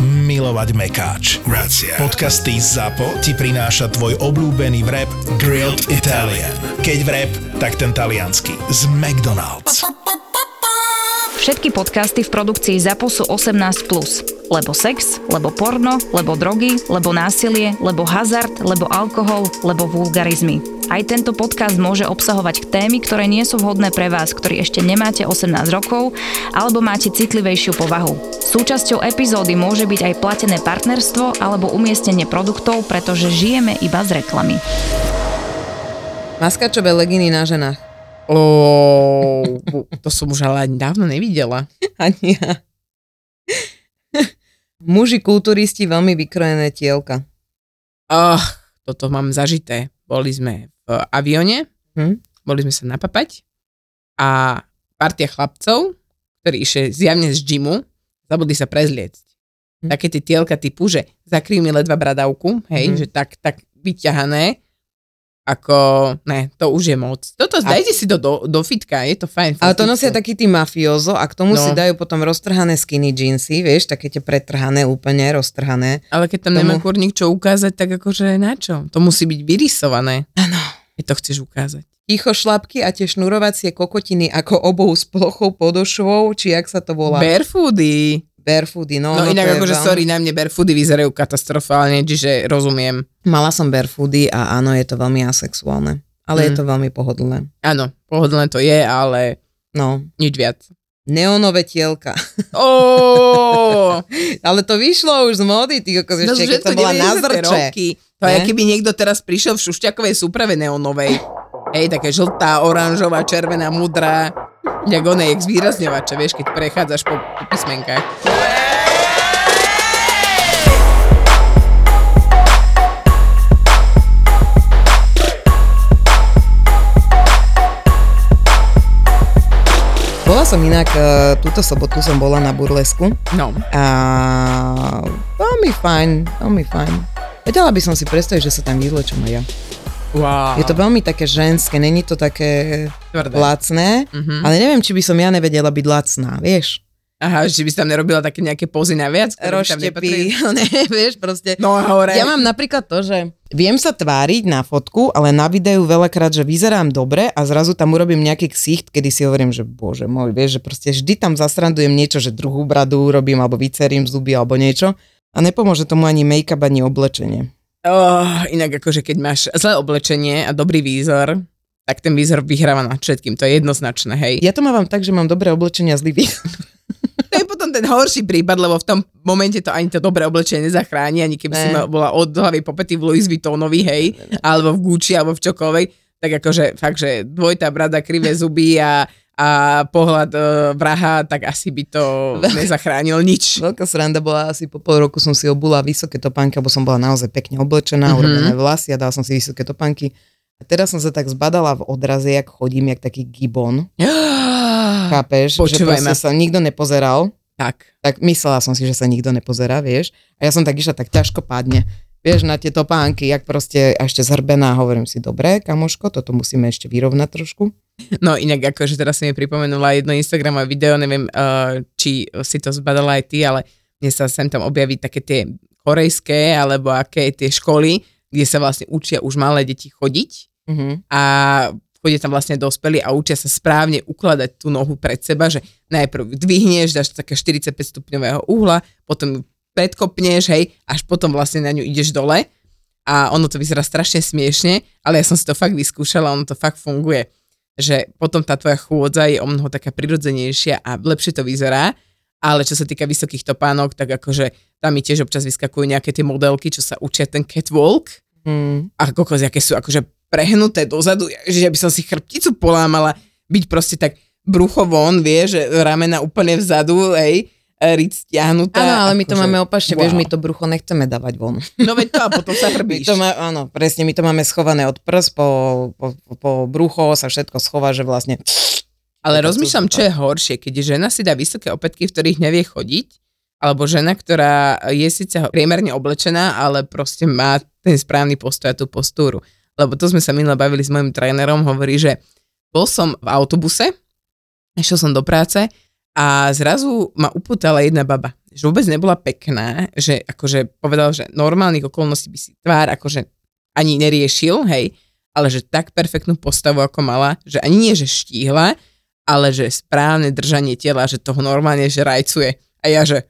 milovať mekáč. Grazie. Podcasty ZAPO ti prináša tvoj obľúbený vrep Grilled Italian. Keď vrep, tak ten taliansky. Z McDonald's. Všetky podcasty v produkcii ZAPO sú 18+. Lebo sex, lebo porno, lebo drogy, lebo násilie, lebo hazard, lebo alkohol, lebo vulgarizmy. Aj tento podcast môže obsahovať témy, ktoré nie sú vhodné pre vás, ktorí ešte nemáte 18 rokov alebo máte citlivejšiu povahu. Súčasťou epizódy môže byť aj platené partnerstvo alebo umiestnenie produktov, pretože žijeme iba z reklamy. Maskačové leginy na ženách. Oh, to som už ale ani dávno nevidela. Ani ja. Muži kulturisti veľmi vykrojené tielka. Oh, toto mám zažité. Boli sme v avione, Hm? boli sme sa napapať a partia chlapcov, ktorí išli zjavne z gymu, zabudli sa prezliecť. Hm. Také tie tielka typu, že zakryjú mi ledva bradavku, hej, Mhm. že tak, tak vyťahané, ako, ne, to už je moc. Toto, dajte si to do, do fitka, je to fajn. Ale to nosia takí tí mafiozo a k tomu No. si dajú potom roztrhané skinny jeansy, vieš, také tie pretrhané, úplne roztrhané. Ale keď tam tomu- nemá kurník čo ukázať, tak akože na čo? To musí byť vyrysované. Áno. Keď to chceš ukázať. Ticho šlapky a tie šnurovacie kokotiny ako obohu s plochou podošvou, či jak sa to volá? Barefoody. Barefoody, no. No, no inak je akože veľmi- sorry, na mne barefoody vyzerajú katastrofálne, čiže rozumiem. Mala som barefoody a áno, je to veľmi asexuálne. Ale je Mm. to veľmi pohodlné. Áno, pohodlné to je, ale No. nič viac. Neonové tielka. Oh, Ale to vyšlo už z módy, ty kokos, no, ešte keď to bola na zrče. Roky. To je, keby niekto teraz prišiel v šušťakovej súprave neonovej. Hej, také žltá, oranžová, červená, mudrá. Jak oné, jak zvýrazňovače, vieš, keď prechádzaš po, po písmenkách. Bola som inak, uh, túto sobotu som bola na burlesku No, a veľmi fajn, veľmi fajn. Vedela by som si predstaviť, že sa tam vyzlečím aj ja. Wow. Je to veľmi také ženské, není to také tvrdé. lacné, Mhm. ale neviem, či by som ja nevedela byť lacná, vieš. Aha, že by si tam nerobila také nejaké pozy ktoré by tam nepatrili? Roštepy, ne, vieš, proste. No hore. Ja mám napríklad to, že viem sa tváriť na fotku, ale na videu veľakrát, že vyzerám dobre a zrazu tam urobím nejaký ksicht, kedy si hovorím, že bože môj, vieš, že proste vždy tam zasrandujem niečo, že druhú bradu urobím alebo vycerím zuby alebo niečo a nepomôže tomu ani make-up, ani oblečenie. Oh, inak akože keď máš zlé oblečenie a dobrý výzor, tak ten výzor vyhráva nad všetkým, to je jednoznačné, hej. Ja to mám tak, že mám dobré oblečenie a zlý výkon. To je potom ten horší prípad, lebo v tom momente to ani to dobré oblečenie nezachráni, ani keby si Ne. ma- bola od hlavy po pety v Louis Vuittonovi, hej, alebo v Gucci, alebo v čokoľvek, tak akože fakt, že dvojitá brada, krivé zuby a, a pohľad e, vraha, tak asi by to nezachránil nič. Veľká sranda bola, asi po pol roku som si obula vysoké topánky, lebo som bola naozaj pekne oblečená, Mhm. mm-hmm. urobené vlasy a dala som si vysoké topánky. A teraz som sa tak zbadala v odraze, jak chodím, jak taký gibon. Chápeš? že Počúvaj ma. sa nikto nepozeral. tak. Tak myslela som si, že sa nikto nepozerá, vieš. A ja som tak išla, tak ťažko padne. Vieš, na tie topánky, jak proste ešte zhrbená, hovorím si, dobre, kamoško, toto musíme ešte vyrovnať trošku. No inak akože teraz si mi pripomenula jedno Instagramové video, neviem, uh, či si to zbadala aj ty, ale mne sa sem tam objaví také tie korejské alebo aké tie školy, kde sa vlastne učia už malé deti chodiť Uh-huh. a chodia tam vlastne dospelí a učia sa správne ukladať tú nohu pred seba, že najprv dvihneš, dáš také 45 stupňového uhla, potom predkopneš, hej, až potom vlastne na ňu ideš dole. A ono to vyzerá strašne smiešne, ale ja som si to fakt vyskúšala, ono to fakt funguje. Že potom tá tvoja chôdza je o mnoho taká prirodzenejšia a lepšie to vyzerá, ale čo sa týka vysokých topánok, tak akože tam mi tiež občas vyskakujú nejaké tie modelky, čo sa učia ten catwalk. Mm. a kokos, aké sú akože prehnuté dozadu, že by som si chrbticu polámala, byť proste tak brucho von, vie, že ramena úplne vzadu, hej, ric stiahnutá. Áno, ale my to akože, máme opačne, wow. vieš, my to brucho nechceme dávať von. No veď to a potom sa My hrbíš. to má, áno, presne, my to máme schované od prs po, po, po brucho, sa všetko schová, že vlastne... Ale rozmýšľam, čo je horšie, keď žena si dá vysoké opätky, v ktorých nevie chodiť, alebo žena, ktorá je síce priemerne oblečená, ale proste má ten správny postoj a tú postúru. Lebo to sme sa minule bavili s mojim trénerom, hovorí, že bol som v autobuse, išiel som do práce a zrazu ma upútala jedna baba. Že vôbec nebola pekná, že akože povedal, že normálnych okolností by si tvár akože ani neriešil, hej, ale že tak perfektnú postavu, ako mala, že ani nie, že štíhla, ale že správne držanie tela, že toho normálne, že rajcuje. A ja, že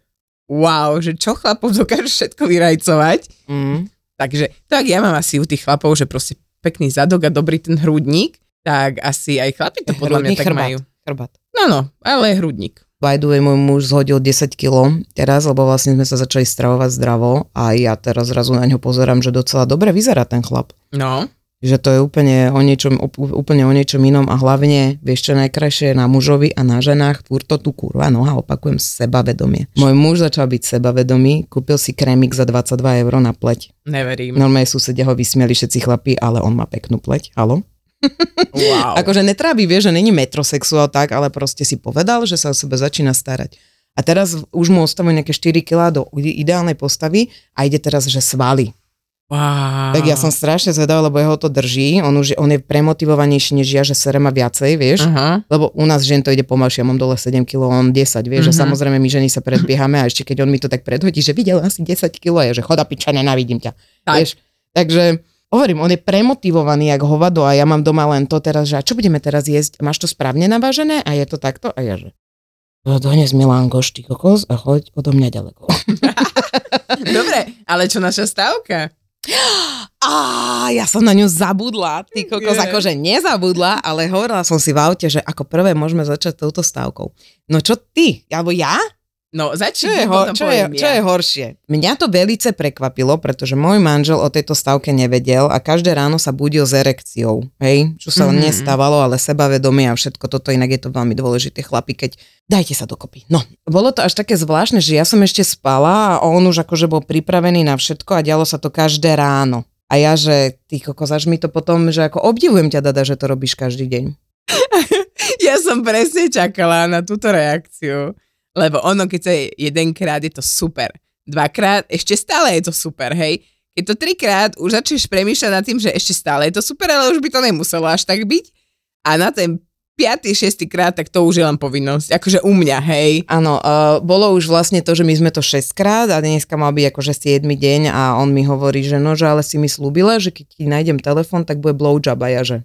wow, že čo chlapov dokáže všetko vyrajcovať. Mm. Takže tak ja mám asi u tých chlapov, že proste pekný zadok a dobrý ten hrudník, tak asi aj chlapi to podľa mňa Hrudník, tak chrbát. majú. Chrbát. No, no, ale hrudník. By the way, môj muž zhodil 10 kg teraz, lebo vlastne sme sa začali stravovať zdravo a ja teraz zrazu na ňo pozerám, že docela dobre vyzerá ten chlap. No, Že to je úplne o niečom, úp- úplne o niečom inom a hlavne, vieš čo najkrajšie je na mužovi a na ženách, furt to tu kurva noha, opakujem, sebavedomie. Môj muž začal byť sebavedomý, kúpil si krémik za 22 eur na pleť. neverím. Normálne susedia ho vysmieli všetci chlapi, ale on má peknú pleť, halo? Wow. Akože netrábi, vieš, že není metrosexuál tak, ale proste si povedal, že sa o sebe začína starať. A teraz už mu ostávajú nejaké 4 kg do ideálnej postavy a ide teraz, že svaly. wow. Tak ja som strašne zvedavá, lebo jeho to drží. On, už, on je premotivovanejší než ja, že sere má viacej, vieš. Aha. Lebo u nás žien to ide pomalšie, ja mám dole 7 kg, on 10, vieš, že Mhm. samozrejme my ženy sa predbiehame a ešte keď on mi to tak predhodí, že videl asi 10 kg, ja že choda piča, nenávidím ťa. Tak. Vieš, takže hovorím, on je premotivovaný jak hovado a ja mám doma len to teraz, že a čo budeme teraz jesť? Máš to správne navážené? A je to takto? A ja že "No, dones Milánko, ty kokos a choď odo mňa ďaleko. Dobre, ale čo naša stávka? Á, ja som na ňu zabudla, ty kokos, akože nezabudla, ale hovorila som si v aute, že ako prvé môžeme začať touto stávkou. No čo ty? Alebo ja? No, Čo začni, je, ho, čo, je, poviem čo ja. je horšie? Mňa to velice prekvapilo, pretože môj manžel o tejto stavke nevedel a každé ráno sa budil s erekciou. Hej? Čo sa Mhm. mm-hmm. nestávalo, ale sebavedomie a všetko toto, inak je to veľmi dôležité, chlapi, keď dajte sa dokopy. No, bolo to až také zvláštne, že ja som ešte spala a on už akože bol pripravený na všetko a dialo sa to každé ráno. A ja, že ty kokos, až mi to potom, že ako obdivujem ťa, Dada, že to robíš každý deň. Ja som presne čakala na túto reakciu, lebo ono, keď sa je jedenkrát, je to super. Dvakrát, ešte stále je to super, hej. Keď to trikrát, už začneš premýšľať nad tým, že ešte stále je to super, ale už by to nemuselo až tak byť. A na ten piatý, šiestý krát, tak to už je len povinnosť. Akože u mňa, hej. Áno, uh, bolo už vlastne to, že my sme to 6 krát a dneska mal byť akože 7 deň a on mi hovorí, že no, že ale si mi slúbila, že keď ti nájdem telefon, tak bude blowjob a ja, že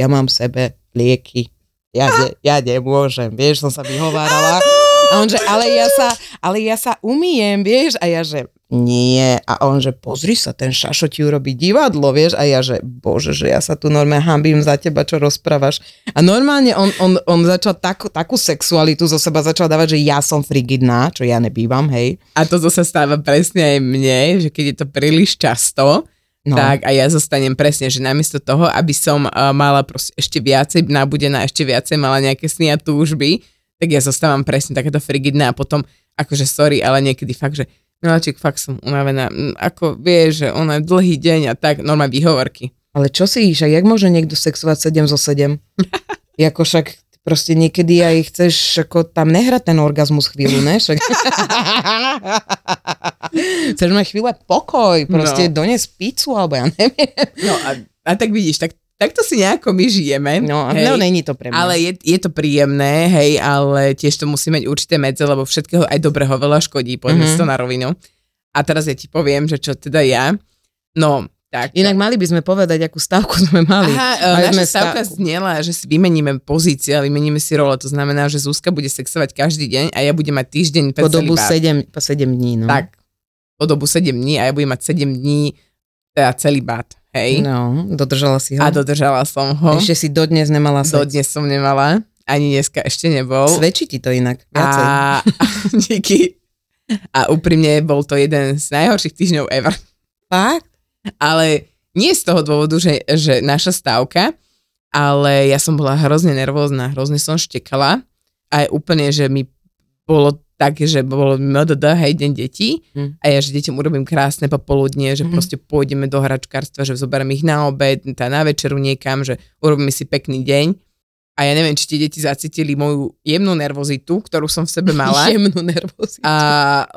ja mám v sebe lieky. Ja, ne, ja nemôžem, vieš, som sa vyhovárala. A on, že ale ja sa, ale ja sa umiem, vieš, a ja, že nie. A on, že pozri sa, ten šašo ti urobí divadlo, vieš, a ja, že bože, že ja sa tu normálne hambím za teba, čo rozprávaš. A normálne on, on, on začal takú, takú sexualitu zo seba začal dávať, že ja som frigidná, čo ja nebývam, hej. A toto sa stáva presne aj mne, že keď je to príliš často, No. tak a ja zostanem presne, že namiesto toho, aby som uh, mala proste ešte viacej nabudená, ešte viacej mala nejaké sny a túžby, tak ja zostávam presne takéto frigidná a potom, akože sorry, ale niekedy fakt, že Miláčik, fakt som unavená, Mm, ako vieš, že ona je dlhý deň a tak, normálne výhovorky. Ale čo si, že jak môže niekto sexovať 7 zo 7? Jako však proste niekedy aj chceš ako tam nehrať ten orgazmus chvíľu, ne? Však... chceš mať chvíľu pokoj, proste no. dones pizzu, alebo ja neviem. No a, a tak vidíš, tak, takto si nejako my žijeme. No, hej. no není to pre mňa. Ale je, je to príjemné, hej, ale tiež to musí mať určité medze, lebo všetkého aj dobrého veľa škodí, poďme Mhm. mm-hmm. si to na rovinu. A teraz ja ti poviem, že čo teda ja. No, tak. Inak mali by sme povedať, akú stavku sme mali. Aha, Mali e, sme naša stavka stavku. znela, že si vymeníme pozície a vymeníme si role. To znamená, že Zuzka bude sexovať každý deň a ja budem mať týždeň Po dobu celibát. 7, po 7 dní, no. Tak, po dobu 7 dní a ja budem mať 7 dní teda celibát, hej. No, dodržala si ho. A dodržala som ho. Ešte si dodnes nemala sex. Dodnes som nemala, ani dneska ešte nebol. Svedčí ti to inak. Viacej. A, díky. A úprimne bol to jeden z najhorších týždňov ever. Fakt? Ale nie z toho dôvodu, že, že naša stávka, ale ja som bola hrozne nervózna, hrozne som štekala a je úplne, že mi bolo tak, že bolo MDD, hej, deň detí Hm. a ja, že deťom urobím krásne popoludnie, že Mhm. proste pôjdeme do hračkárstva, že zoberiem ich na obed, tá na večeru niekam, že urobíme si pekný deň. A ja neviem, či tie deti zacítili moju jemnú nervozitu, ktorú som v sebe mala. Jemnú nervozitu. A,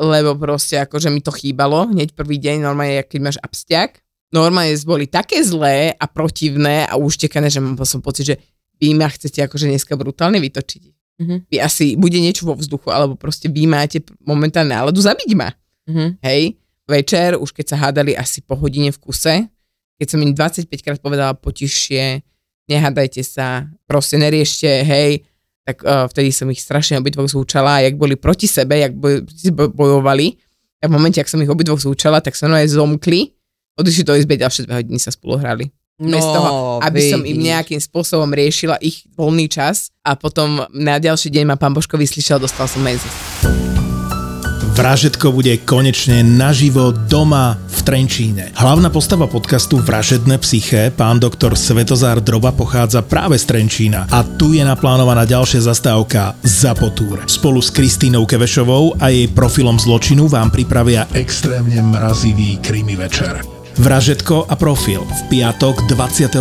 lebo proste akože mi to chýbalo hneď prvý deň, normálne, keď máš abstiak. Normálne boli také zlé a protivné a uštekané, že mám som pocit, že vy ma chcete akože dneska brutálne vytočiť. Mhm. Vy asi bude niečo vo vzduchu, alebo proste vy máte momentálne náladu zabiť ma. Mhm. Hej, večer, už keď sa hádali asi po hodine v kuse, keď som im 25 krát povedala potišie, nehádajte sa, proste neriešte, hej, tak uh, vtedy som ich strašne obidvoch zúčala a jak boli proti sebe, jak boj, boj- bojovali, a v momente, ak som ich obidvoch zúčala, tak sa aj zomkli, odišli do izby, ďalšie dve hodiny sa spolu hrali. Bez toho, aby som im vidíš. nejakým spôsobom riešila ich voľný čas a potom na ďalší deň ma pán Božko vyslyšel, dostal som menzis. Vražetko bude konečne naživo doma v Trenčíne. Hlavná postava podcastu Vražedné psyché, pán doktor Svetozár Droba pochádza práve z Trenčína a tu je naplánovaná ďalšia zastávka Zapotúr. Spolu s Kristínou Kevešovou a jej profilom zločinu vám pripravia extrémne mrazivý krimi večer. Vražetko a profil v piatok 23.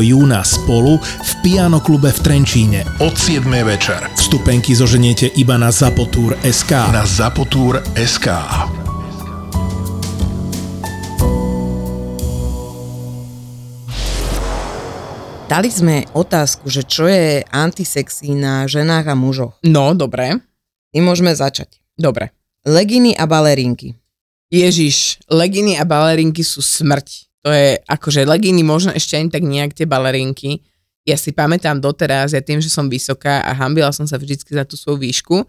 júna spolu v Piano klube v Trenčíne od 7. večer. Vstupenky zoženiete iba na Zapotúr SK. Na Zapotúr SK. Dali sme otázku, že čo je antisexy na ženách a mužoch. No, dobre, My môžeme začať. dobre. Leginy a balerinky. Ježiš, leginy a balerinky sú smrť. To je akože leginy možno ešte ani tak nejak tie balerinky. Ja si pamätám doteraz, ja tým, že som vysoká a hambila som sa vždycky za tú svoju výšku,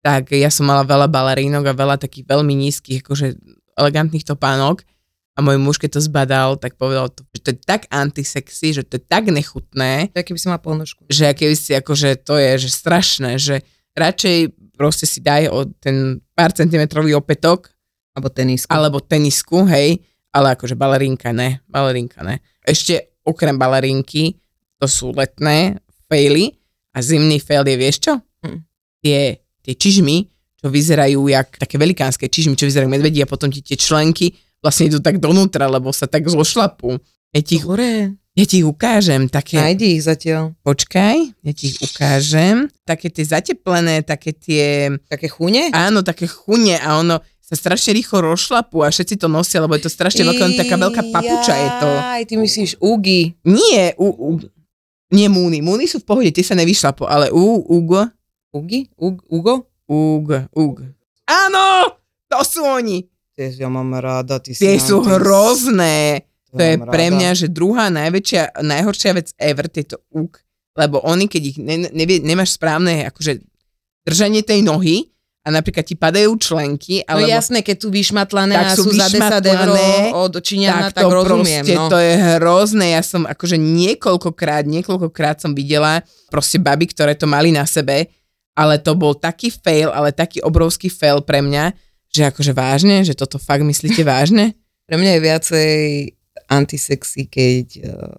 tak ja som mala veľa balerínok a veľa takých veľmi nízkych, akože elegantných topánok. A môj muž, keď to zbadal, tak povedal, to, že to je tak antisexy, že to je tak nechutné, je, keby si mal polnožku. že keby si akože to je že strašné, že radšej proste si daj o ten pár centimetrový opätok Alebo tenisku. alebo tenisku, hej, ale akože balerínka ne, balerínka ne. Ešte okrem balerinky, to sú letné faily a zimný fail je, vieš čo? Hm. Tie, tie čižmy, čo vyzerajú jak také velikánske čižmy, čo vyzerajú medvedí a potom ti tie členky vlastne idú tak donútra, lebo sa tak zošlapú. Ja ti, Hore, ja ti ich ukážem, také, nájdi ich zatiaľ. počkaj, ja ti ich ukážem, také tie zateplené, také tie, Také chune? áno, také chune a ono sa strašne rýchlo rozšlapú a všetci to nosia, lebo je to strašne veľká, taká veľká papuča je to. Aj, ty myslíš ugy. Nie, u, u, nie múny. Múny sú v pohode, tie sa nevyšlapú, ale u, ugo, Ugy? Ug, ugo? ug, ug. Áno, to sú oni. Tie ja mám rada, ty Tie sú antis- hrozné. To je pre mňa, že druhá najväčšia, najhoršia vec ever, tieto ug. Lebo oni, keď ich ne, nevie, nemáš správne akože držanie tej nohy a napríklad ti padajú členky, No alebo jasné, keď sú vyšmatlané a sú sú za 10 eur od Číňana, tak tak, to rozumiem. proste, no. to je hrozné. Ja som akože niekoľkokrát, niekoľkokrát som videla proste baby, ktoré to mali na sebe, ale to bol taký fail, ale taký obrovský fail pre mňa, že akože vážne, že toto fakt myslíte vážne? Pre mňa je viacej antisexy, keď uh,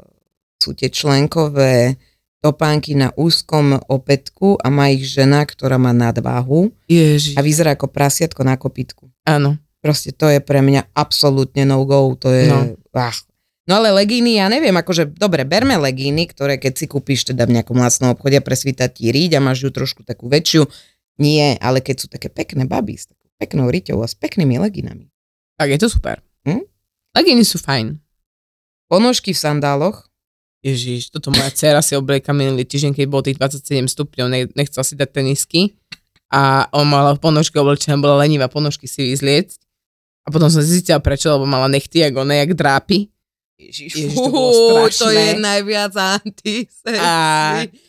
sú tie členkové topánky na úzkom opätku a má ich žena, ktorá má nadváhu Ježiš. a vyzerá ako prasiatko na kopitku. Áno. Proste to je pre mňa absolútne no go, to je... No. Ach. No ale legíny, ja neviem, akože, dobre, berme legíny, ktoré keď si kúpiš teda v nejakom lacnom obchode a presvíta ti ríď a máš ju trošku takú väčšiu, nie, ale keď sú také pekné baby s takou peknou riťou a s peknými legínami. Tak je to super. Hm? Leginy sú fajn. Ponožky v sandáloch, Ježiš, toto moja dcera si oblieka minulý týždeň, keď bolo tých 27 stupňov, ne, nechcela si dať tenisky a on mala ponožky oblečené, bola lenivá ponožky si vyzliecť a potom som zistila prečo, lebo mala nechty, jak ona, jak drápy. Ježiš, Ježiš, to bolo to je najviac antisexy. A,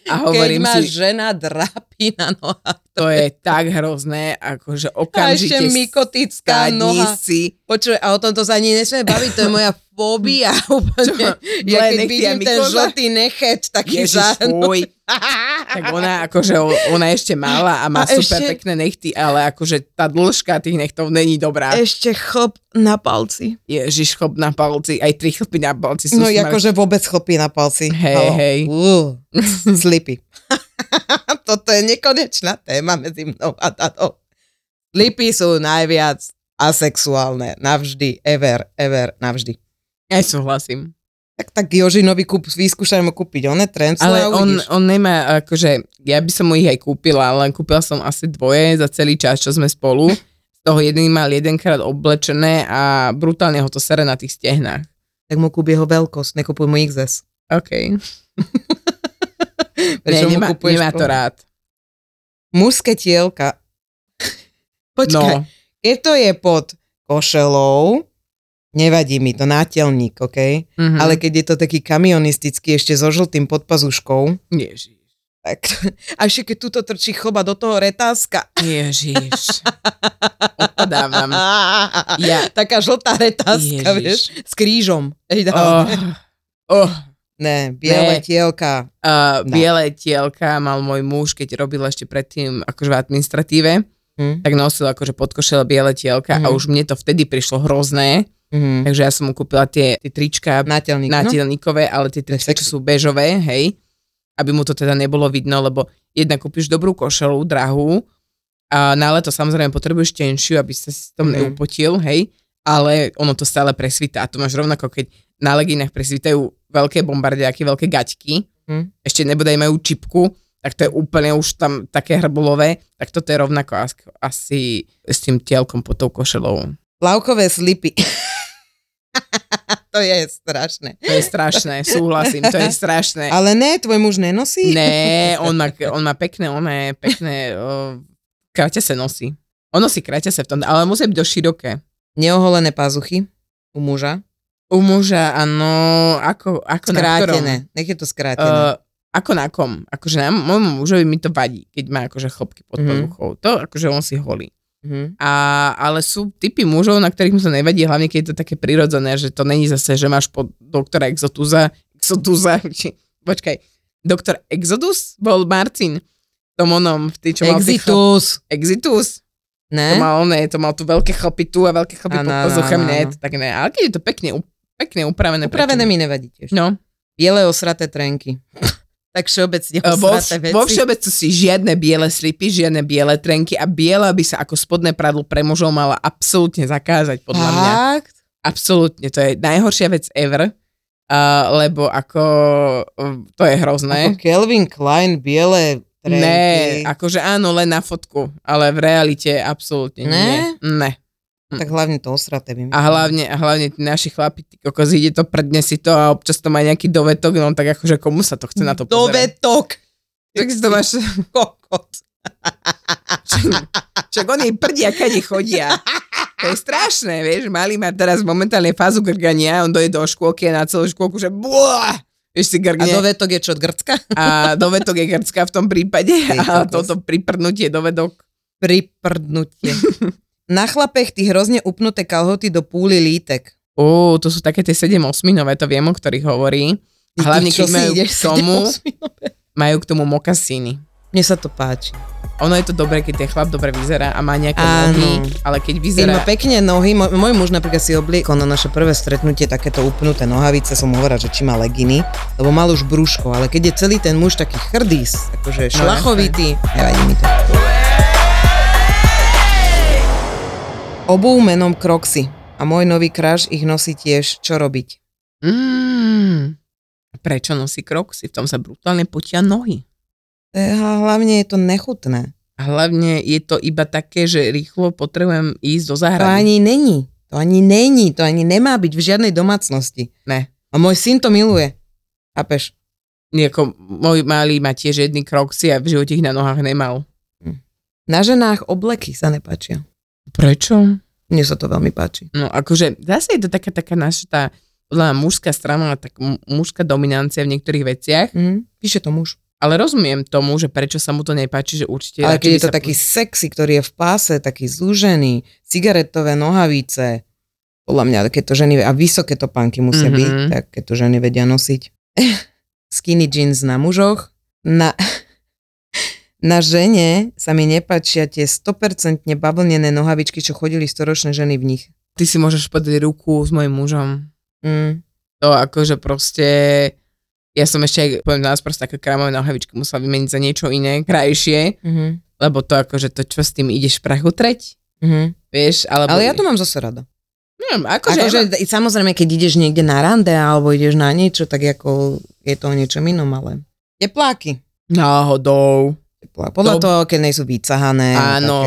a Keď hovorím má si, žena drapy na nohách. to je tak hrozné, akože A okamžite ešte mykotická noha. si. Počuj, a o tomto sa ani nesmie baviť, to je moja fóbia úplne. Zlé Ja keď vidím ten mykoza? žltý nechet, taký Ježiš. Tak ona akože, ona ešte mala a má A super ešte- pekné nechty, ale akože tá dĺžka tých nechtov není dobrá. Ešte chlp na palci. Ježiš, chlop na palci, aj tri chlpy na palci sú No smrť. akože vôbec chlpy na palci. Hej, Halo. hej. Uh, slipy. Toto je nekonečná téma medzi mnou a Danou. Slipy sú najviac asexuálne. Navždy, ever, ever, navždy. Ja súhlasím. Tak tak Jožinovi kúp, vyskúšaj mu kúpiť one trends, Ale on, on nemá, akože, ja by som mu ich aj kúpila, len kúpila som asi dvoje za celý čas, čo sme spolu. Z toho jeden mal jedenkrát oblečené a brutálne ho to sere na tých stehnách. Tak mu kúp jeho veľkosť, nekupuj mu XS. OK. Prečo Nie, mu nemá, nemá to rád. Mužské tielka. Počkaj, No, keď to je pod košelou, nevadí mi to, nátelník, OK? mhm. Ale keď je to taký kamionistický, ešte so žltým podpazuškou, Ježiš. tak a ešte keď túto trčí chlba do toho retáska. Ježiš. Odpadávam. Ja. Taká žltá retáska, Ježiš. vieš, s krížom. Ej, Oh, oh. Ne, biele Ne. tielka. Uh, No. biele tielka mal môj muž, keď robil ešte predtým akože v administratíve, Hm? tak nosil akože podkošele biele tielka a Mhm. už mne to vtedy prišlo hrozné, Mhm. takže ja som mu kúpila tie, tie trička Nátelník, no? nátielníkové, ale tie trička, čo sú bežové, hej, aby mu to teda nebolo vidno, lebo jedna kúpiš dobrú košelu, drahú, a na leto samozrejme potrebuješ tenšiu, aby sa si tom Mhm. neupotil, hej, ale ono to stále presvítá. A to máš rovnako, keď na leginách presvítajú veľké bombardiaky, veľké gaťky, Mhm. ešte nebodaj majú čipku, tak to je úplne už tam také hrbulové, tak toto je rovnako as- asi s tým tielkom pod tou košelou. Plavkové slipy. to je strašné. To je strašné, súhlasím, to je strašné. Ale ne, tvoj muž nenosí? Ne, on má, on má pekné, oné, pekné, uh, kráťa sa nosí. On nosí kráťa sa v tom, ale musí byť dosť široké. Neoholené pazuchy u muža. U muža, áno, ako, ako na ktorom? Skrátené. Nech je to skrátené. Uh, ako na kom? Akože na môjmu mužovi mi to vadí, keď má akože chlopky pod Mhm. pazuchou. To akože on si holí. Mhm. A, ale sú typy mužov, na ktorých mu to nevadí, hlavne keď je to také prirodzené, že to není zase, že máš pod doktora Exotuza, Exotuza, či, počkaj, doktor Exodus bol Marcin, tom onom, v tý, čo mal tých chlop- Exitus. Exitus, Ne? to mal oné, to mal tu veľké chlopy tu a veľké chlopy pod áno, ne, to tak ne, ale keď je to pekne, pekne upravené. Upravené prečo? mi nevadí tiež. No, Biele osraté trenky. tak všeobecne vo, veci. vo všeobecnosti žiadne biele slipy, žiadne biele trenky a biela by sa ako spodné pradlo pre mužov mala absolútne zakázať, podľa mňa. Fakt? Absolútne, to je najhoršia vec ever, uh, lebo ako uh, to je hrozné. Ako Calvin Klein, biele trenky. Ne, akože áno, len na fotku, ale v realite absolútne Ne? nie. Ne. Tak hlavne to osraté by. A hlavne, a hlavne tí naši chlapi, ty kokos, ide to, predne si to a občas to má nejaký dovetok, no tak akože komu sa to chce na to pozerať? Dovetok. Tak si to máš, Kokot. čak oni prdia, kade chodia. To je strašné, vieš, malý má teraz momentálne fázu grgania, on dojde do škôlky a na celú škôlku, že buá, vieš si A grgne. dovetok je čo, od Grcka? A dovedok je grcka v tom prípade Ty a kokos. toto priprdnutie dovedok. Priprdnutie. Na chlapech ty hrozne upnuté kalhoty do púly lítek. Ó, to sú také tie 7 osminové, to viem, o ktorých hovorí. A hlavne, keď majú k tomu, 7-8? majú k tomu mokasíny. Mne sa to páči. Ono je to dobré, keď ten chlap dobre vyzerá a má nejaké Áno. nohy, ale keď Keď vyzerá... má pekne nohy, môj, môj muž napríklad si obliekol na naše prvé stretnutie takéto upnuté nohavice, som hovorila, že či má leginy, lebo mal už brúško, ale keď je celý ten muž taký chrdís, akože No, šlachovitý, nevadí mi to. Obú menom Croxy a môj nový kráž ich nosí tiež. Čo robiť? Mm, prečo nosí kroksy? V tom sa brutálne potia nohy. A hlavne je to nechutné. A hlavne je to iba také, že rýchlo potrebujem ísť do To záhrady. ani není. To ani není. To ani nemá byť v žiadnej domácnosti. Ne. A môj syn to miluje. Chápeš? Nieko, môj malý má tiež jedny kroksy a v živote ich na nohách nemal. Na ženách obleky sa nepáčia. Prečo? Mne sa to veľmi páči. No akože zase je to taká, taká naša tá podľa mužská strana, tak mu- mužská dominancia v niektorých veciach, Mhm. Píše to muž. ale rozumiem tomu, že prečo sa mu to nepáči, že určite... Ale keď je to sa taký sexy, ktorý je v páse, taký zúžený, cigaretové nohavice, podľa mňa, keď to ženy, a vysoké topánky musia Mhm. byť, tak keď to ženy vedia nosiť. Skinny jeans na mužoch, na, na žene sa mi nepáčia tie 100% bavlnené nohavičky, čo chodili storočné ženy v nich. Ty si môžeš podať ruku s mojim mužom. Mm. To akože proste... Ja som ešte aj, poviem nás proste také krámové nohavičky musela vymeniť za niečo iné, krajšie, Mhm. lebo to akože to čo s tým ideš prachu treť? Mhm. vieš, alebo... Ale ja to mám zase rada. Neviem, akože... Akože, samozrejme, keď ideš niekde na rande alebo ideš na niečo, tak ako je to o niečom inom, ale tepláky. Náhodou. Teplá. Podľa To- toho, keď nejsú vycahané. a také. Áno.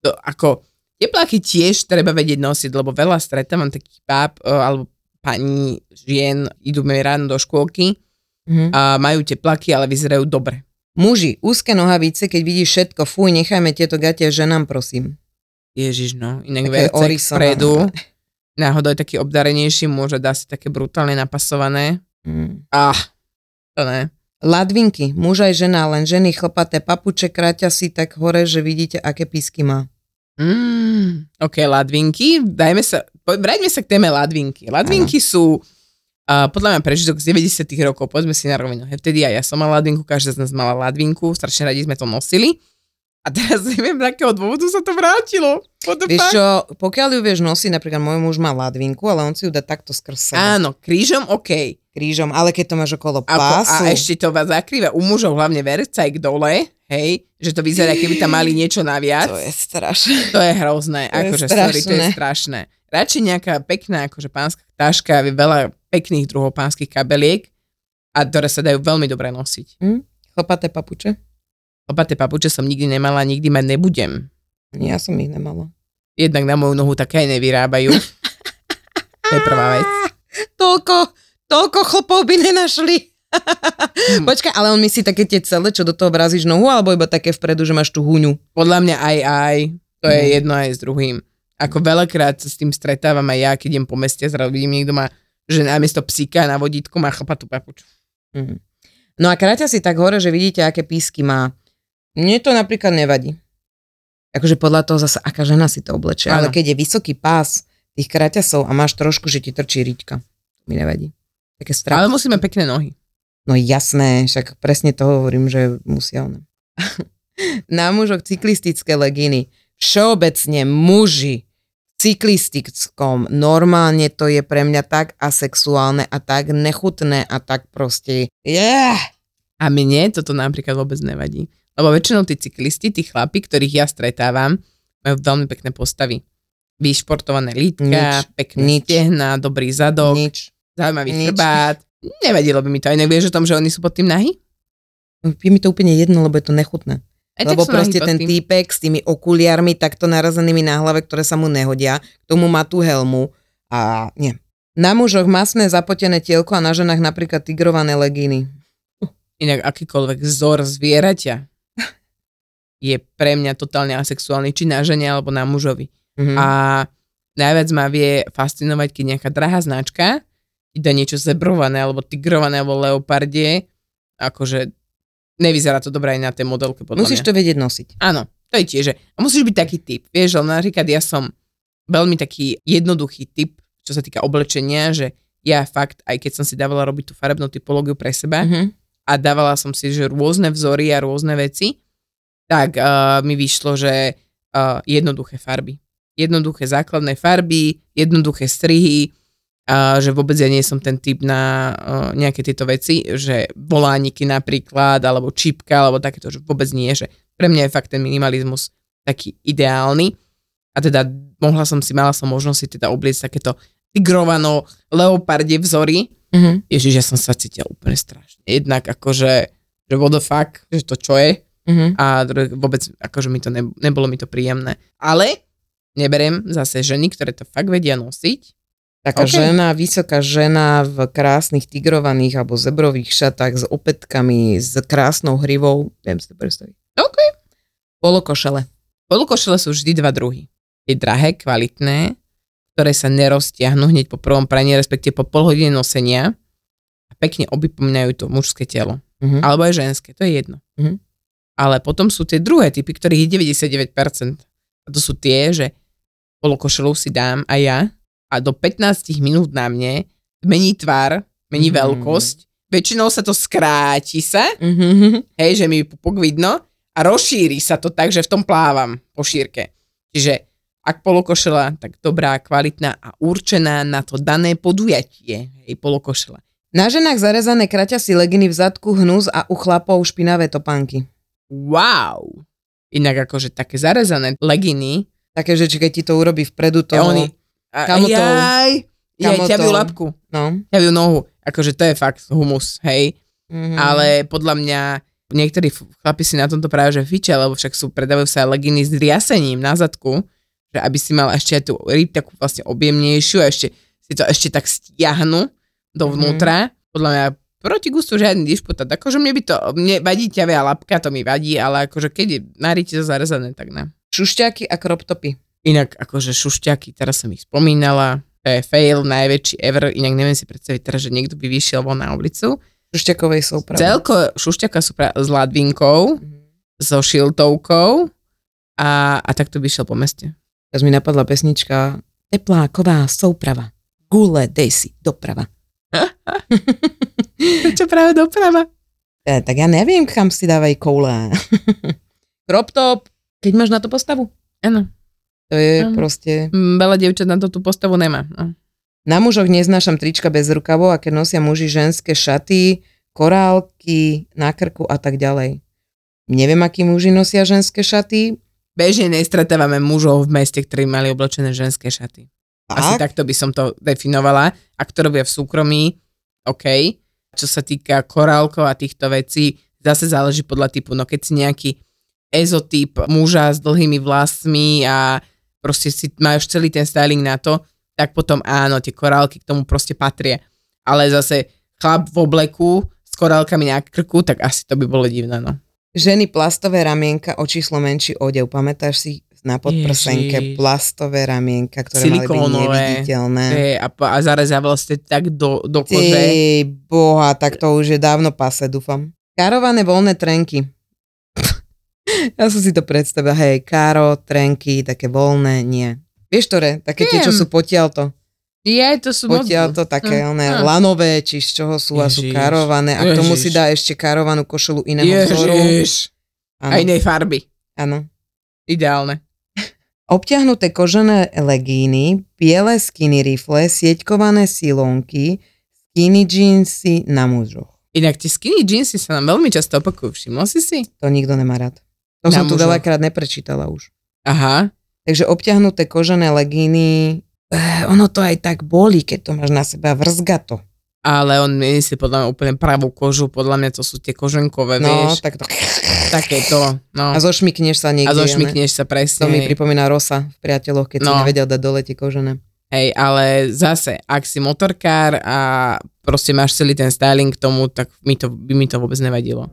To, ako, tepláky tiež treba vedieť nosiť, lebo veľa stretávam takých báb, e, alebo pani, žien, idú mi ráno do škôlky Mhm. a majú tepláky, ale vyzerajú dobre. Muži, úzke nohavice, keď vidíš všetko, fuj, nechajme tieto gate ženám, prosím. Ježiš, no. Inak orisované. vpredu, náhodou je taký obdarenejší, môže dá si také brutálne napasované. Mm. Ah, to ne. Ladvinky, muž aj žena, len ženy chlpaté papuče, kráťa si tak hore, že vidíte, aké písky má. Mm, ok, ladvinky. Dajme sa, vráťme sa k téme ladvinky. Ladvinky sú uh, podľa mňa prežitok z 90 rokov, povedzme si na rovinu. Vtedy aj ja som mala ladvinku, každá z nás mala ladvinku, strašne radi sme to nosili. A teraz neviem, z akého dôvodu sa to vrátilo. Vieš fuck? čo, pokiaľ ju vieš nosiť, napríklad môj muž má ladvinku, ale on si ju dá takto skrz seba, Áno, krížom OK. Krížom, ale keď to máš okolo pásu, a ešte to vás zakrýva u mužov, hlavne vercajk dole, hej, že to vyzerá, keby tam mali niečo naviac. to je strašné. To je hrozné, To je akože sorry, to je strašné. strašné. Radšej nejaká pekná akože pánska taška, veľa pekných druhov pánskych kabeliek, a ktoré sa dajú veľmi dobre nosiť. Chlpaté papuče? Opaté papuče som nikdy nemala, nikdy mať nebudem. Ja som ich nemala. Jednak na moju nohu také aj nevyrábajú. to je prvá vec. Toľko, toľko chlpov by nenašli. Hm. Počkaj, ale on myslí také tie celé, čo do toho brazíš nohu, alebo iba také vpredu, že máš tú huňu? Podľa mňa aj aj, to je Mhm. jedno aj s druhým. Ako veľakrát sa s tým stretávam aj ja, keď idem po meste, zrazu vidím niekto má, že namiesto psíka na vodítku má chlpatú papuču. Mhm. No a kráťa si tak hore, že vidíte, aké písky má. Mne to napríklad nevadí. Akože podľa toho zase, aká žena si to oblečie. Ale Áno. keď je vysoký pás tých kraťasov a máš trošku, že ti trčí riťka, mi nevadí. Také strach. Ale musíme pekné nohy. No jasné, však presne to hovorím, že musia ono. Na mužoch cyklistické leginy. Všeobecne muži cyklistickom, normálne to je pre mňa tak asexuálne a tak nechutné a tak proste, yeah. A mne toto napríklad vôbec nevadí. Lebo väčšinou tí cyklisti, tí chlapi, ktorých ja stretávam, majú veľmi pekné postavy. Vyšportované lítka, Nič, pekné nič. stehna, dobrý zadok, Nič. Zaujímavý nič. chrbát. Nevadilo by mi to. Aj nevieš o tom, že oni sú pod tým nahy? Je mi to úplne jedno, lebo je to nechutné. Aj Lebo proste ten tým. týpek s tými okuliarmi takto narazenými na hlave, ktoré sa mu nehodia, k tomu má tú helmu a nie. Na mužoch masné zapotené tielko a na ženách napríklad tigrované legíny. Inak akýkoľvek vzor zvieraťa je pre mňa totálne asexuálny, či na žene alebo na mužovi. Mhm. A najviac ma vie fascinovať, keď nejaká drahá značka dá niečo zebrované, alebo tigrované, alebo leopardie, akože nevyzerá to dobré aj na tej modelke, podľa Musíš mňa. to vedieť nosiť. Áno, to je tiež. že- A musíš byť taký typ. Vieš, ale napríklad ja som veľmi taký jednoduchý typ, čo sa týka oblečenia, že ja fakt, aj keď som si dávala robiť tú farebnú typológiu pre seba Mhm. a dávala som si, že rôzne vzory a rôzne veci, tak uh, mi vyšlo, že uh, jednoduché farby. Jednoduché základné farby, jednoduché strihy, a že vôbec ja nie som ten typ na uh, nejaké tieto veci, že volániky napríklad, alebo čipka, alebo takéto, že vôbec nie, že pre mňa je fakt ten minimalizmus taký ideálny. A teda mohla som si, mala som možnosť si teda obliecť takéto tigrovano leopardie vzory. Mhm. Ježiš, ja som sa cítila úplne strašne. Jednak akože, že what the fuck, že to čo je. Mhm. A vôbec akože mi to ne, nebolo mi to príjemné. Ale neberiem zase ženy, ktoré to fakt vedia nosiť. Taká OK. žena, vysoká žena v krásnych tigrovaných alebo zebrových šatách s opätkami, s krásnou hrivou. Viem si to predstaviť. OK. Polokošele. Polokošele sú vždy dva druhy. Je drahé, kvalitné, ktoré sa neroztiahnu hneď po prvom praní, respektíve po pol hodine nosenia a pekne obypomínajú to mužské telo. Mhm. Alebo aj ženské, to je jedno. Mhm. Ale potom sú tie druhé typy, ktorých je 99%. A to sú tie, že polokošelu si dám aj ja a do 15 minút na mne mení tvar, mení Mhm. veľkosť, väčšinou sa to skráti sa, Mhm. hej, že mi pupok vidno a rozšíri sa to tak, že v tom plávam po šírke. Čiže ak polokošela, tak dobrá, kvalitná a určená na to dané podujatie, hej, polokošela. Na ženách zarezané kraťasy leginy v zadku, hnus a u chlapov špinavé topánky. Wow! Inak akože také zarezané leginy Také, že či keď ti to urobí vpredu, to... Ja, oni, a, Kamo to- jaj, jaj, to- labku, No. ťavujú nohu. Akože to je fakt humus, hej. Mhm. Ale podľa mňa niektorí chlapi si na tomto práve že fičia, lebo však sú, predávajú sa leginy s riasením na zadku, že aby si mal ešte aj tú ryb takú vlastne objemnejšiu a ešte si to ešte tak stiahnu dovnútra. Podľa mňa proti gustu žiadny dišputát. Akože mne by to, mne vadí ťavia labka, to mi vadí, ale akože keď je na rite zarezané, tak ne. Šušťáky a crop topy. Inak akože šušťaky, teraz som ich spomínala, to je fail najväčší ever, inak neviem si predstaviť teraz, že niekto by vyšiel von na ulicu. Šušťakovej súpravy. Celko šušťaka sú pra- s ladvinkou, Mhm. so šiltovkou a, a takto by šiel po meste. Teraz mi napadla pesnička Tepláková souprava. Gule, dej si, doprava. Prečo práve doprava? E, tak ja neviem, kam si dávaj koule. crop top, keď máš na to postavu. Áno, To je Áno. proste... mm, veľa dievčat na to tú postavu nemá. No. Na mužoch neznášam trička bez rukavov a keď nosia muži ženské šaty, korálky na krku a tak ďalej. Neviem, akí muži nosia ženské šaty. Bežne nestretávame mužov v meste, ktorí mali oblečené ženské šaty. Asi Tak? takto by som to definovala. Ak to robia v súkromí, OK. Čo sa týka korálkov a týchto vecí, zase záleží podľa typu. No keď si nejaký ezotyp muža s dlhými vlasmi a proste si máš celý ten styling na to, tak potom áno, tie korálky k tomu proste patria. Ale zase chlap v obleku s korálkami na krku, tak asi to by bolo divné, no. Ženy plastové ramienka o číslo menší odev. Pamätáš si na podprsenke Ježiš. plastové ramienka, ktoré mali byť Silikónové. neviditeľné. Hej, a, a zarezia vlastne tak do, do kože. Ty boha, tak to už je dávno pase, dúfam. Karované voľné trenky. Ja som si to predstavila, hej, karo, trenky, také voľné, nie. Vieš, ktoré? Také tie, čo Viem. sú potiaľto. Je, to sú moc... Potiaľto také, Hm, oné, hm. lanové, či z čoho sú a sú karované. A k tomu si dá ešte karovanú košelu iného vzoru. Ježiš. A Áno, inej farby. áno. Ideálne. Obťahnuté kožené legíny, biele skinny rifle, sieťkované silónky, skinny jeansy na mužoch. Inak tie skinny jeansy sa nám veľmi často opakujú. Všimol si si? To nikto nemá rád. To som tu mužoch. veľakrát neprečítala už. Aha. Takže obťahnuté kožené legíny, eh, ono to aj tak boli, keď to máš na seba vrzgato. Ale on myslí podľa mňa úplne pravú kožu. Podľa mňa to sú tie koženkové, No, vieš. tak to... Takéto. No. A zošmikneš sa niekde. A ne? zošmikneš sa presne. To mi pripomína Rosa v priateľoch, keď si No. nevedel dať dole tie kožené. Hej, ale zase, ak si motorkár a proste máš celý ten styling k tomu, tak mi to, by mi to vôbec nevadilo.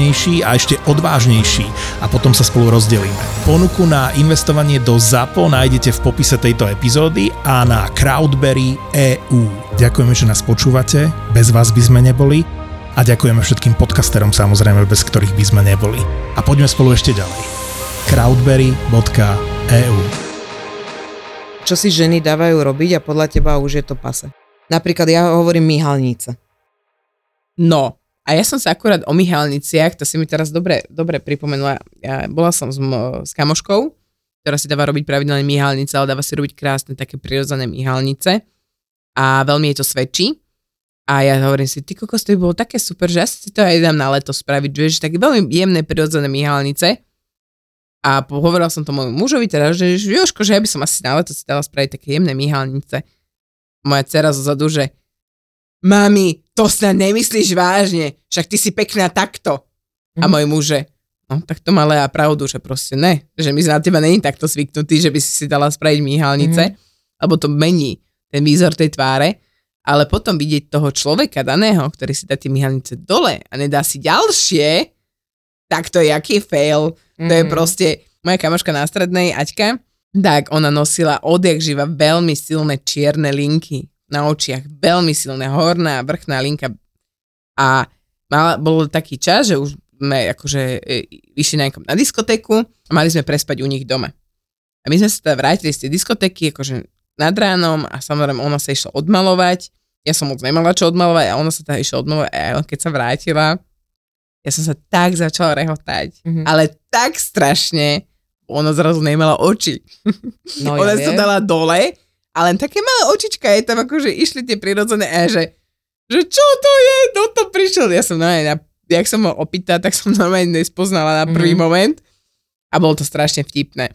zábavnejší a ešte odvážnejší a potom sa spolu rozdelíme. Ponuku na investovanie do ZAPO nájdete v popise tejto epizódy a na Crowdberry EU. Ďakujeme, že nás počúvate, bez vás by sme neboli a ďakujeme všetkým podcasterom samozrejme, bez ktorých by sme neboli. A poďme spolu ešte ďalej. crowdberry.eu Čo si ženy dávajú robiť a podľa teba už je to pase. Napríklad ja hovorím myhalnice. No, a ja som sa akurát o myhalniciach, to si mi teraz dobre, dobre pripomenula. Ja bola som s, s kamoškou, ktorá si dáva robiť pravidelné myhalnice, ale dáva si robiť krásne také prirodzené myhalnice a veľmi jej to svedčí. A ja hovorím si, ty kokos, to by bolo také super, že ja si to aj dám na leto spraviť, že také veľmi jemné prirodzené myhalnice. A hovorila som to môjmu mužovi teda, že Joško, že ja by som asi na leto si dala spraviť také jemné myhalnice. Moja dcera zozadu, že mami, to sa nemyslíš vážne, však ty si pekná takto. A Mhm. môj muž, že, no tak to má Lea pravdu, že proste ne, že my sme na teba není takto zvyknutí, že by si si dala spraviť myhalnice, lebo to mení ten výzor tej tváre, ale potom vidieť toho človeka daného, ktorý si dá tie myhalnice dole a nedá si ďalšie, tak to je aký fail. Mm. To je Mhm. proste, moja kamoška na strednej, Aťka, tak ona nosila odjak živa veľmi silné čierne linky na očiach. Veľmi silné, horná, vrchná linka. A mala, bol taký čas, že už sme akože e, išli na, na diskotéku a mali sme prespať u nich doma. A my sme sa teda vrátili z tej diskotéky akože nad ránom a samozrejme ona sa išla odmalovať. Ja som moc nemala čo odmalovať a ona sa teda išla odmalovať a keď sa vrátila, ja som sa tak začala rehotať. Mhm. Ale tak strašne, ona zrazu nemala oči. No, ona ja sa dala dole a len také malé očička je tam akože išli tie prirodzené a že, že čo to je, kto to prišiel. Ja som normálne, na, jak som ho opýtala, tak som normálne nespoznala na prvý Mhm. moment a bolo to strašne vtipné.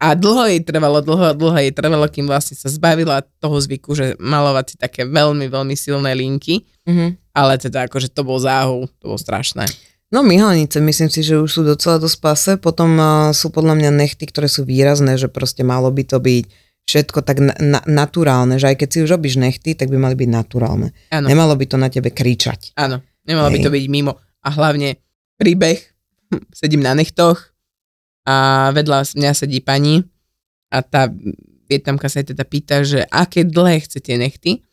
A dlho jej trvalo, dlho, dlho jej trvalo, kým vlastne sa zbavila toho zvyku, že malovať si také veľmi, veľmi silné linky, Mhm. ale teda akože to bol záhul, to bolo strašné. No myhalnice, myslím si, že už sú docela dosť pase. Potom uh, sú podľa mňa nechty, ktoré sú výrazné, že proste malo by to byť všetko tak na, na, naturálne, že aj keď si už robíš nechty, tak by mali byť naturálne. Áno. Nemalo by to na tebe kričať. Áno, nemalo by Hej. to byť mimo. A hlavne príbeh, sedím na nechtoch a vedľa mňa sedí pani a tá vietnamka sa jej teda pýta, že aké dlhé chce tie nechty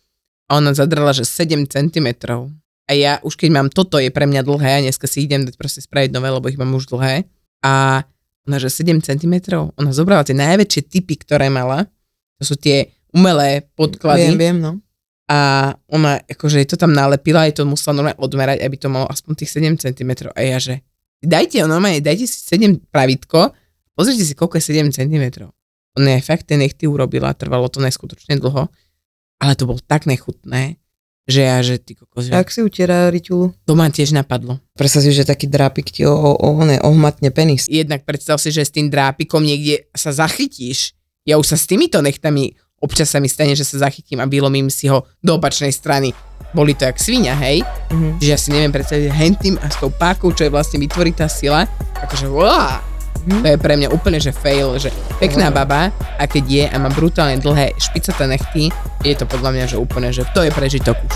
a ona zadrela, že 7 cm. A ja už keď mám toto je pre mňa dlhé a dneska si idem dať proste spraviť nové, lebo ich mám už dlhé a ona, že 7 cm, ona zobrala tie najväčšie typy, ktoré mala, to sú tie umelé podklady Viem, viem, no. a ona akože to tam nalepila, aj to musela normálne odmerať, aby to malo aspoň tých 7 cm. A ja že, dajte normálne, dajte si 7 pravítko, pozrite si, koľko je 7 cm. Ona aj fakt tie nechty urobila, trvalo to neskutočne dlho, ale to bolo tak nechutné, že ja, že ty kokos, že Jak si utiera riťulu? to ma tiež napadlo. Predstav si, že taký drápik ti o, o, o, ne, ohmatne penis. Jednak predstav si, že s tým drápikom niekde sa zachytíš. Ja už sa s týmito nechtami občas sa mi stane, že sa zachytím a vylomím si ho do opačnej strany. Boli to jak svinia, hej? Mhm. že ja si neviem predstaviť hentým a s tou pákou, čo je vlastne vytvorí tá sila, akože wow, Mhm. to je pre mňa úplne, že fail, že pekná baba a keď je a má brutálne dlhé špicaté nechty, je to podľa mňa, že úplne, že to je prežitok už.